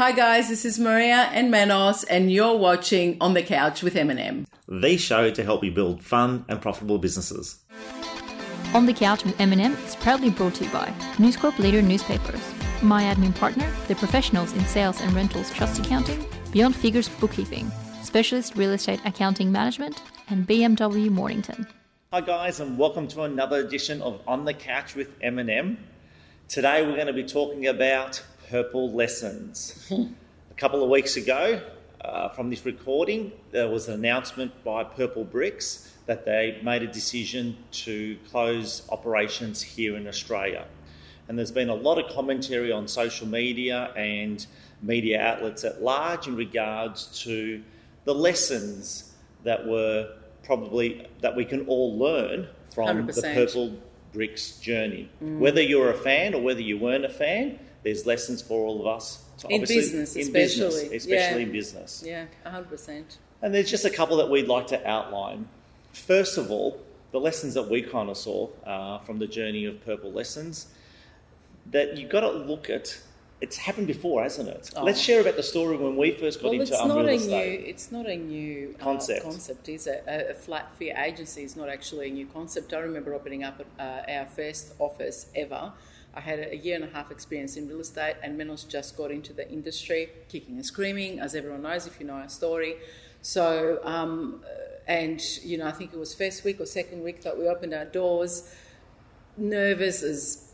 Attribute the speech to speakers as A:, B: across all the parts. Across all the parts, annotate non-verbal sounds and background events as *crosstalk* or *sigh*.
A: Hi guys, this is Maria and Manos, and you're watching On the Couch with M&M.
B: The show to help you build fun and profitable businesses.
C: On the Couch with M&M is proudly brought to you by News Corp Leader Newspapers, my admin partner, the professionals in sales and rentals trust accounting, Beyond Figures Bookkeeping, specialist real estate accounting management, and BMW Mornington.
B: Hi guys, and welcome to another edition of On the Couch with Eminem. Today we're going to be talking about purple lessons. *laughs* a couple of weeks ago, uh, from this recording, there was an announcement by Purple Bricks that they made a decision to close operations here in Australia. And there's been a lot of commentary on social media and media outlets at large in regards to the lessons that were probably that we can all learn from
A: 100%.
B: the Purple Bricks journey. Whether you're a fan or whether you weren't a fan, there's lessons for all of us. To
A: In business,
B: in
A: especially.
B: business, especially
A: Yeah.
B: in business.
A: Yeah, 100%.
B: And there's just a couple that we'd like to outline. First of all, the lessons that we kind of saw uh, from the journey of Purple Lessons, that you've got to look at. It's happened before, hasn't it?
A: Oh.
B: Let's share about the story when we first got
A: Well,
B: into
A: it's not a
B: estate.
A: new. It's not a new uh,
B: Concept.
A: concept, is it? A, a flat fee agency is not actually a new concept. I remember opening up uh, our first office ever. I had a year and a half experience in real estate, and Manos just got into the industry, kicking and screaming, as everyone knows if you know our story. So, um, uh, and you know, I think it was first week or second week that we opened our doors. Nervous as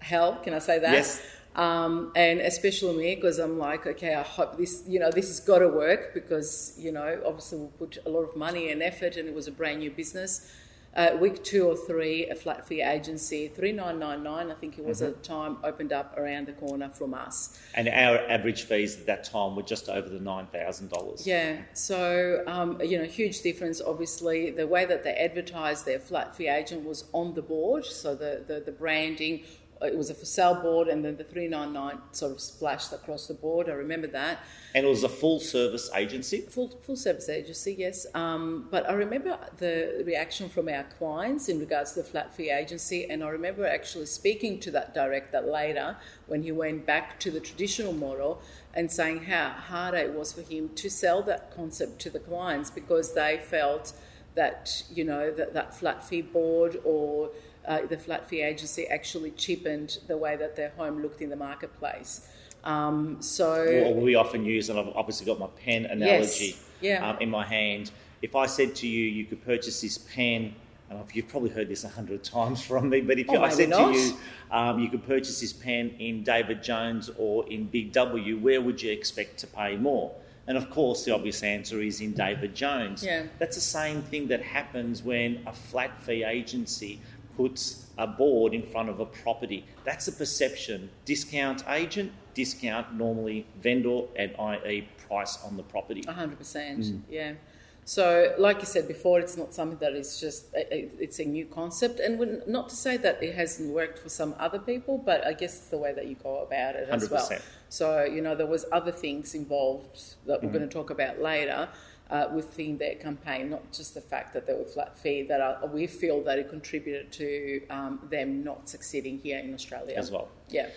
A: hell, can I say that?
B: Yes.
A: Um, and especially me because I'm like, okay, I hope this, you know, this has got to work because you know, obviously we put a lot of money and effort, and it was a brand new business. Uh, week two or three, a flat fee agency, three nine nine nine, I think it was at the time, opened up around the corner from us.
B: And our average fees at that time were just over the $9,000.
A: Yeah, so um, you know, huge difference. Obviously, the way that they advertised their flat fee agent was on the board, so the the, the branding. It was a for sale board, and then the three nine nine sort of splashed across the board. I remember that.
B: And it was a full service agency.
A: Full, full service agency, yes. Um, but I remember the reaction from our clients in regards to the flat fee agency, and I remember actually speaking to that director later when he went back to the traditional model and saying how hard it was for him to sell that concept to the clients because they felt that you know that that flat fee board or uh, the flat fee agency actually cheapened the way that their home looked in the marketplace. Um, so
B: Well, we often use, and I've obviously got my pen analogy
A: Yeah.
B: um, in my hand. If I said to you, you could purchase this pen, and you've probably heard this a hundred *laughs* times from me, but if
A: Oh,
B: I said
A: not.
B: to you, um, you could purchase this pen in David Jones or in Big W, where would you expect to pay more? And of course, the obvious answer is in David Jones.
A: Yeah.
B: That's the same thing that happens when a flat fee agency puts a board in front of a property. That's a perception. Discount agent, discount normally vendor, and i.e. price on the property.
A: A hundred percent,
B: Mm.
A: yeah. So, like you said before, it's not something that is just it's a new concept, and when- not to say that it hasn't worked for some other people, but I guess it's the way that you go about it as well.
B: 100%.
A: So, you know, there was other things involved that
B: Mm-hmm.
A: we're going to talk about later uh, within their campaign, not just the fact that they were flat fee. That are, we feel that it contributed to um, them not succeeding here in Australia
B: As well.
A: Yeah,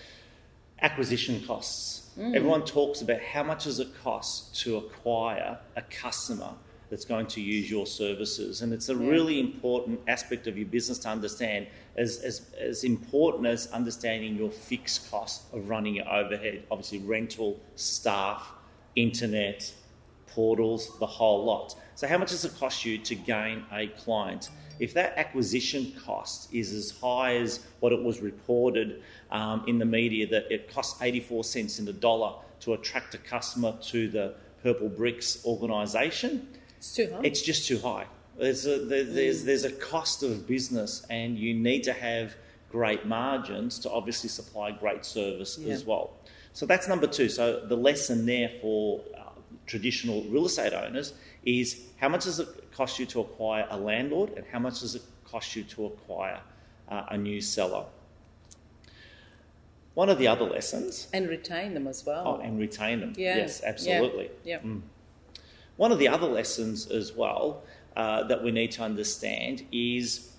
B: Acquisition costs.
A: Mm.
B: Everyone talks about how much does it cost to acquire a customer that's going to use your services. And it's a really important aspect of your business to understand, as, as, as important as understanding your fixed cost of running your overhead, obviously rental, staff, internet, portals, the whole lot. So, how much does it cost you to gain a client? If that acquisition cost is as high as what it was reported um, in the media, that it costs 84 cents in the dollar to attract a customer to the Purple Bricks organisation,
A: it's too high.
B: it's just too high. There's a, there, there's, there's a cost of business, and you need to have great margins to obviously supply great service
A: Yeah.
B: as well. So that's number two. So the lesson there for traditional real estate owners is how much does it cost you to acquire a landlord, and how much does it cost you to acquire uh, a new seller? One of the other lessons,
A: and retain them as well.
B: oh, and retain them.
A: Yeah.
B: Yes,
A: yeah,
B: absolutely.
A: Yeah.
B: One of the other lessons as well uh, that we need to understand is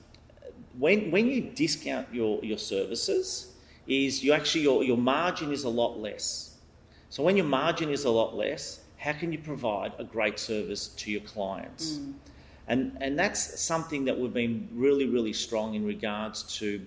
B: when, when you discount your, your services, is you actually your, your margin is a lot less. So when your margin is a lot less, how can you provide a great service to your clients?
A: Mm.
B: And, and that's something that we've been really, really strong in regards to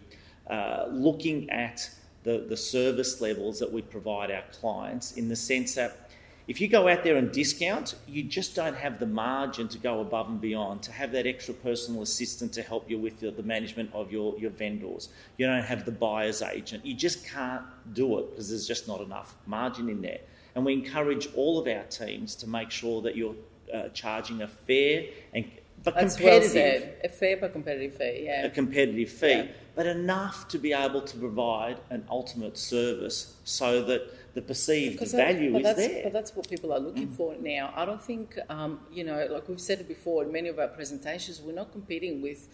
B: uh, looking at the, the service levels that we provide our clients in the sense that if you go out there and discount, you just don't have the margin to go above and beyond, to have that extra personal assistant to help you with the, the management of your, your vendors. You don't have the buyer's agent. You just can't do it because there's just not enough margin in there. And we encourage all of our teams to make sure that you're uh, charging a fair and but
A: That's well
B: competitive
A: said. A fair but competitive fee, yeah.
B: a competitive fee,
A: Yeah.
B: but enough to be able to provide an ultimate service so that the perceived
A: Because that-
B: value
A: but
B: is
A: that's,
B: there.
A: But that's what people are looking for now. I don't think, um, you know, like we've said it before in many of our presentations, we're not competing with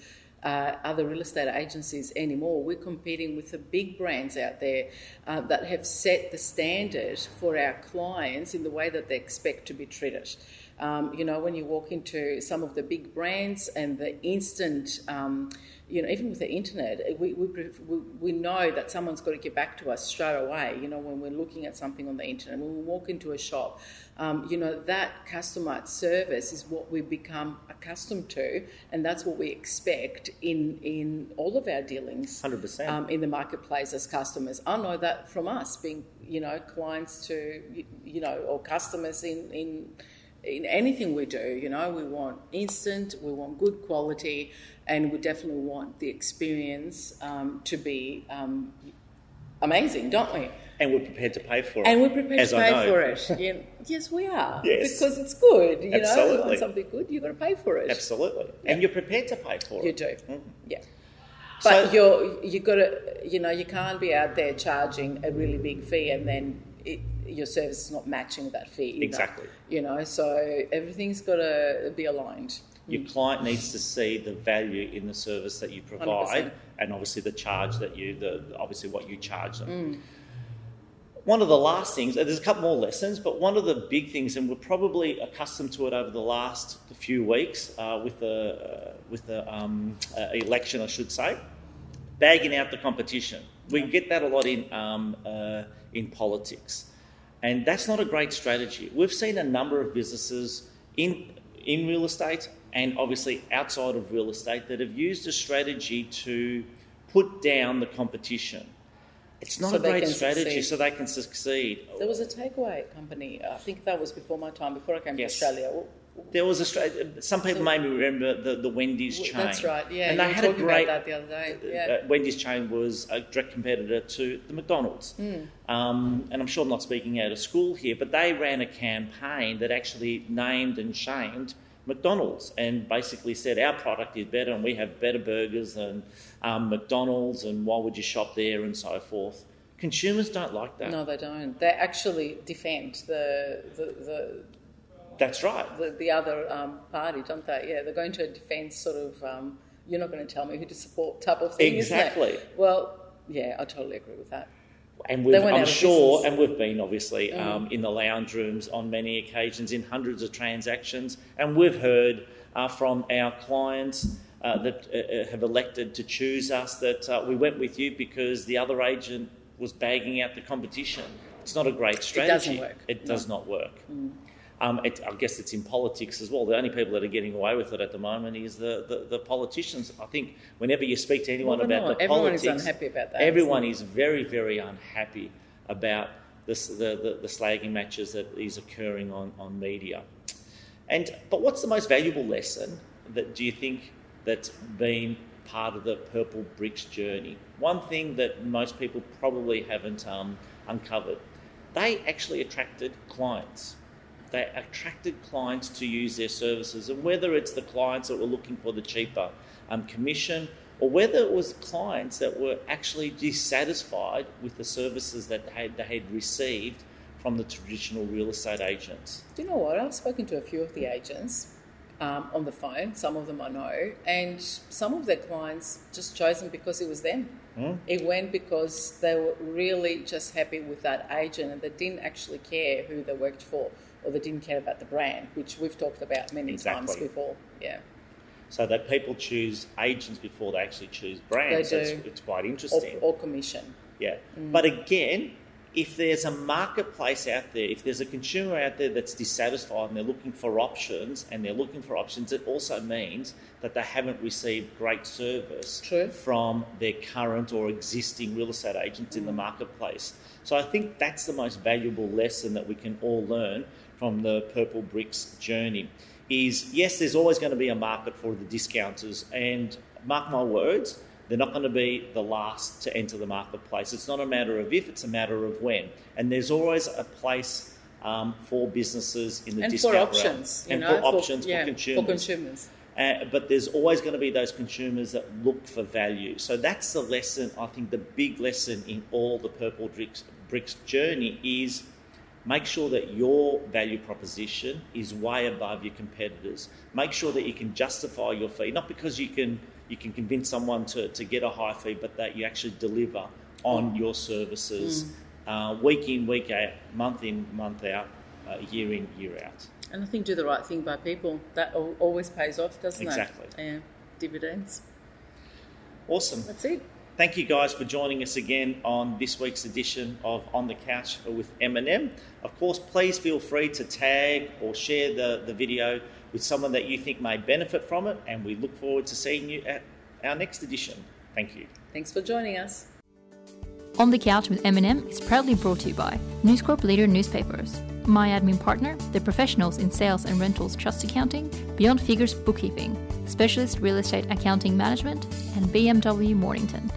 A: uh, other real estate agencies anymore. We're competing with the big brands out there uh, that have set the standard for our clients in the way that they expect to be treated. Um, you know, when you walk into some of the big brands and the instant, um, you know, even with the internet, we, we, we, know that someone's got to get back to us straight away, you know, when we're looking at something on the internet. When we walk into a shop, um, you know, that customer service is what we become accustomed to, and that's what we expect in, in all of our dealings
B: 100%.
A: um, in the marketplace as customers. I know that from us being, you know, clients to, you- you know, or customers in, in in anything we do, you know, we want instant, we want good quality, and we definitely want the experience um, to be um, amazing, don't we?
B: and we're prepared to pay for it.
A: And we're prepared to pay for it. *laughs* Yeah. Yes, we are.
B: Yes.
A: Because it's good. You know, you
B: Absolutely.
A: want something good, you've got to pay for it.
B: Absolutely. And you're prepared to pay for
A: You
B: it.
A: You do.
B: Mm.
A: Yeah.
B: So-
A: But you're you've got to you know you can't be out there charging a really big fee and then it, your service is not matching that fee. Either,
B: Exactly.
A: You know, so everything's got to be aligned.
B: Your client needs to see the value in the service that you provide,
A: 100%.
B: and obviously the charge that you, the obviously what you charge them.
A: Mm.
B: One of the last things, there's a couple more lessons, but one of the big things, and we're probably accustomed to it over the last few weeks uh, with the uh, with the um, uh, election, I should say, bagging out the competition. We get that a lot in um, uh, in politics, and that's not a great strategy. We've seen a number of businesses in in real estate and obviously outside of real estate that have used a strategy to put down the competition. It's not
A: So
B: a great strategy,
A: succeed.
B: so they can succeed.
A: There was a takeaway company. I think that was before my time, before I came
B: Yes.
A: to Australia.
B: There was a some people may remember the, the Wendy's chain.
A: That's right. Yeah,
B: and they had a great.
A: about that the other day. Yeah.
B: uh, Wendy's chain was a direct competitor to the McDonald's.
A: Hmm.
B: Um, and I'm sure I'm not speaking out of school here, but they ran a campaign that actually named and shamed McDonald's and basically said our product is better and we have better burgers than um, McDonald's and why would you shop there and so forth. Consumers don't like that.
A: No, they don't. They actually defend the the, the
B: That's right.
A: the, the other um, party, don't they? Yeah, they're going to a defence sort of. Um, you're not going to tell me who to support type of thing. isn't it?
B: Exactly.
A: Well, yeah, I totally agree with that.
B: And we've, I'm sure,
A: business. Mm.
B: and we've been obviously um, in the lounge rooms on many occasions in hundreds of transactions, and we've heard uh, from our clients uh, that uh, uh, have elected to choose us that uh, we went with you because the other agent was bagging out the competition. It's not a great strategy.
A: It doesn't work.
B: It
A: No.
B: does not work. Um, it, I guess it's in politics as well. The only people that are getting away with it at the moment is the, the, the politicians. I think whenever you speak to anyone
A: Well,
B: about
A: not.
B: the
A: Everyone is
B: politics,
A: unhappy about that,
B: Everyone is very, very unhappy about this, the, the, the slagging matches that is occurring on, on media. And but what's the most valuable lesson that do you think that's been part of the Purple Bricks journey? One thing that most people probably haven't um, uncovered. They actually attracted clients. They attracted clients to use their services, and whether it's the clients that were looking for the cheaper um, commission, or whether it was clients that were actually dissatisfied with the services that they had, they had received from the traditional real estate agents.
A: Do you know what? I've spoken to a few of the agents um, on the phone. Some of them I know, and some of their clients just chose them because it was them.
B: Hmm?
A: It went because they were really just happy with that agent, and they didn't actually care who they worked for, or they didn't care about the brand, which we've talked about many times before. Yeah,
B: So that people choose agents before they actually choose brands.
A: They
B: That's,
A: do.
B: it's quite
A: or,
B: interesting.
A: or commission.
B: Yeah.
A: Mm.
B: But again, if there's a marketplace out there, if there's a consumer out there that's dissatisfied and they're looking for options and they're looking for options, it also means that they haven't received great service
A: True.
B: from their current or existing real estate agents in the mm. marketplace. So I think that's the most valuable lesson that we can all learn from the Purple Bricks journey. Is yes, there's always going to be a market for the discounters, and mark my words, they're not going to be the last to enter the marketplace. It's not a matter of if, it's a matter of when. And there's always a place um, for businesses in the
A: and
B: discount
A: for options, you
B: and
A: know,
B: for options
A: yeah,
B: for consumers.
A: For consumers.
B: Uh, but there's always going to be those consumers that look for value. So that's the lesson, I think the big lesson in all the Purple Bricks, Bricks journey is make sure that your value proposition is way above your competitors. Make sure that you can justify your fee, not because you can you can convince someone to, to get a high fee, but that you actually deliver on your services uh, week in, week out, month in, month out, uh, year in, year out.
A: And I think do the right thing by people. That always pays off, doesn't
B: Exactly.
A: it? Exactly. Yeah. Dividends.
B: Awesome.
A: That's it.
B: Thank you guys for joining us again on this week's edition of On the Couch with M&M. Of course, please feel free to tag or share the, the video with someone that you think may benefit from it, and we look forward to seeing you at our next edition. Thank you.
A: Thanks for joining us.
C: On the Couch with M&M is proudly brought to you by News Corp Leader Newspapers, My Admin Partner, the professionals in sales and rentals trust accounting, Beyond Figures Bookkeeping, Specialist Real Estate Accounting Management, and BMW Mornington.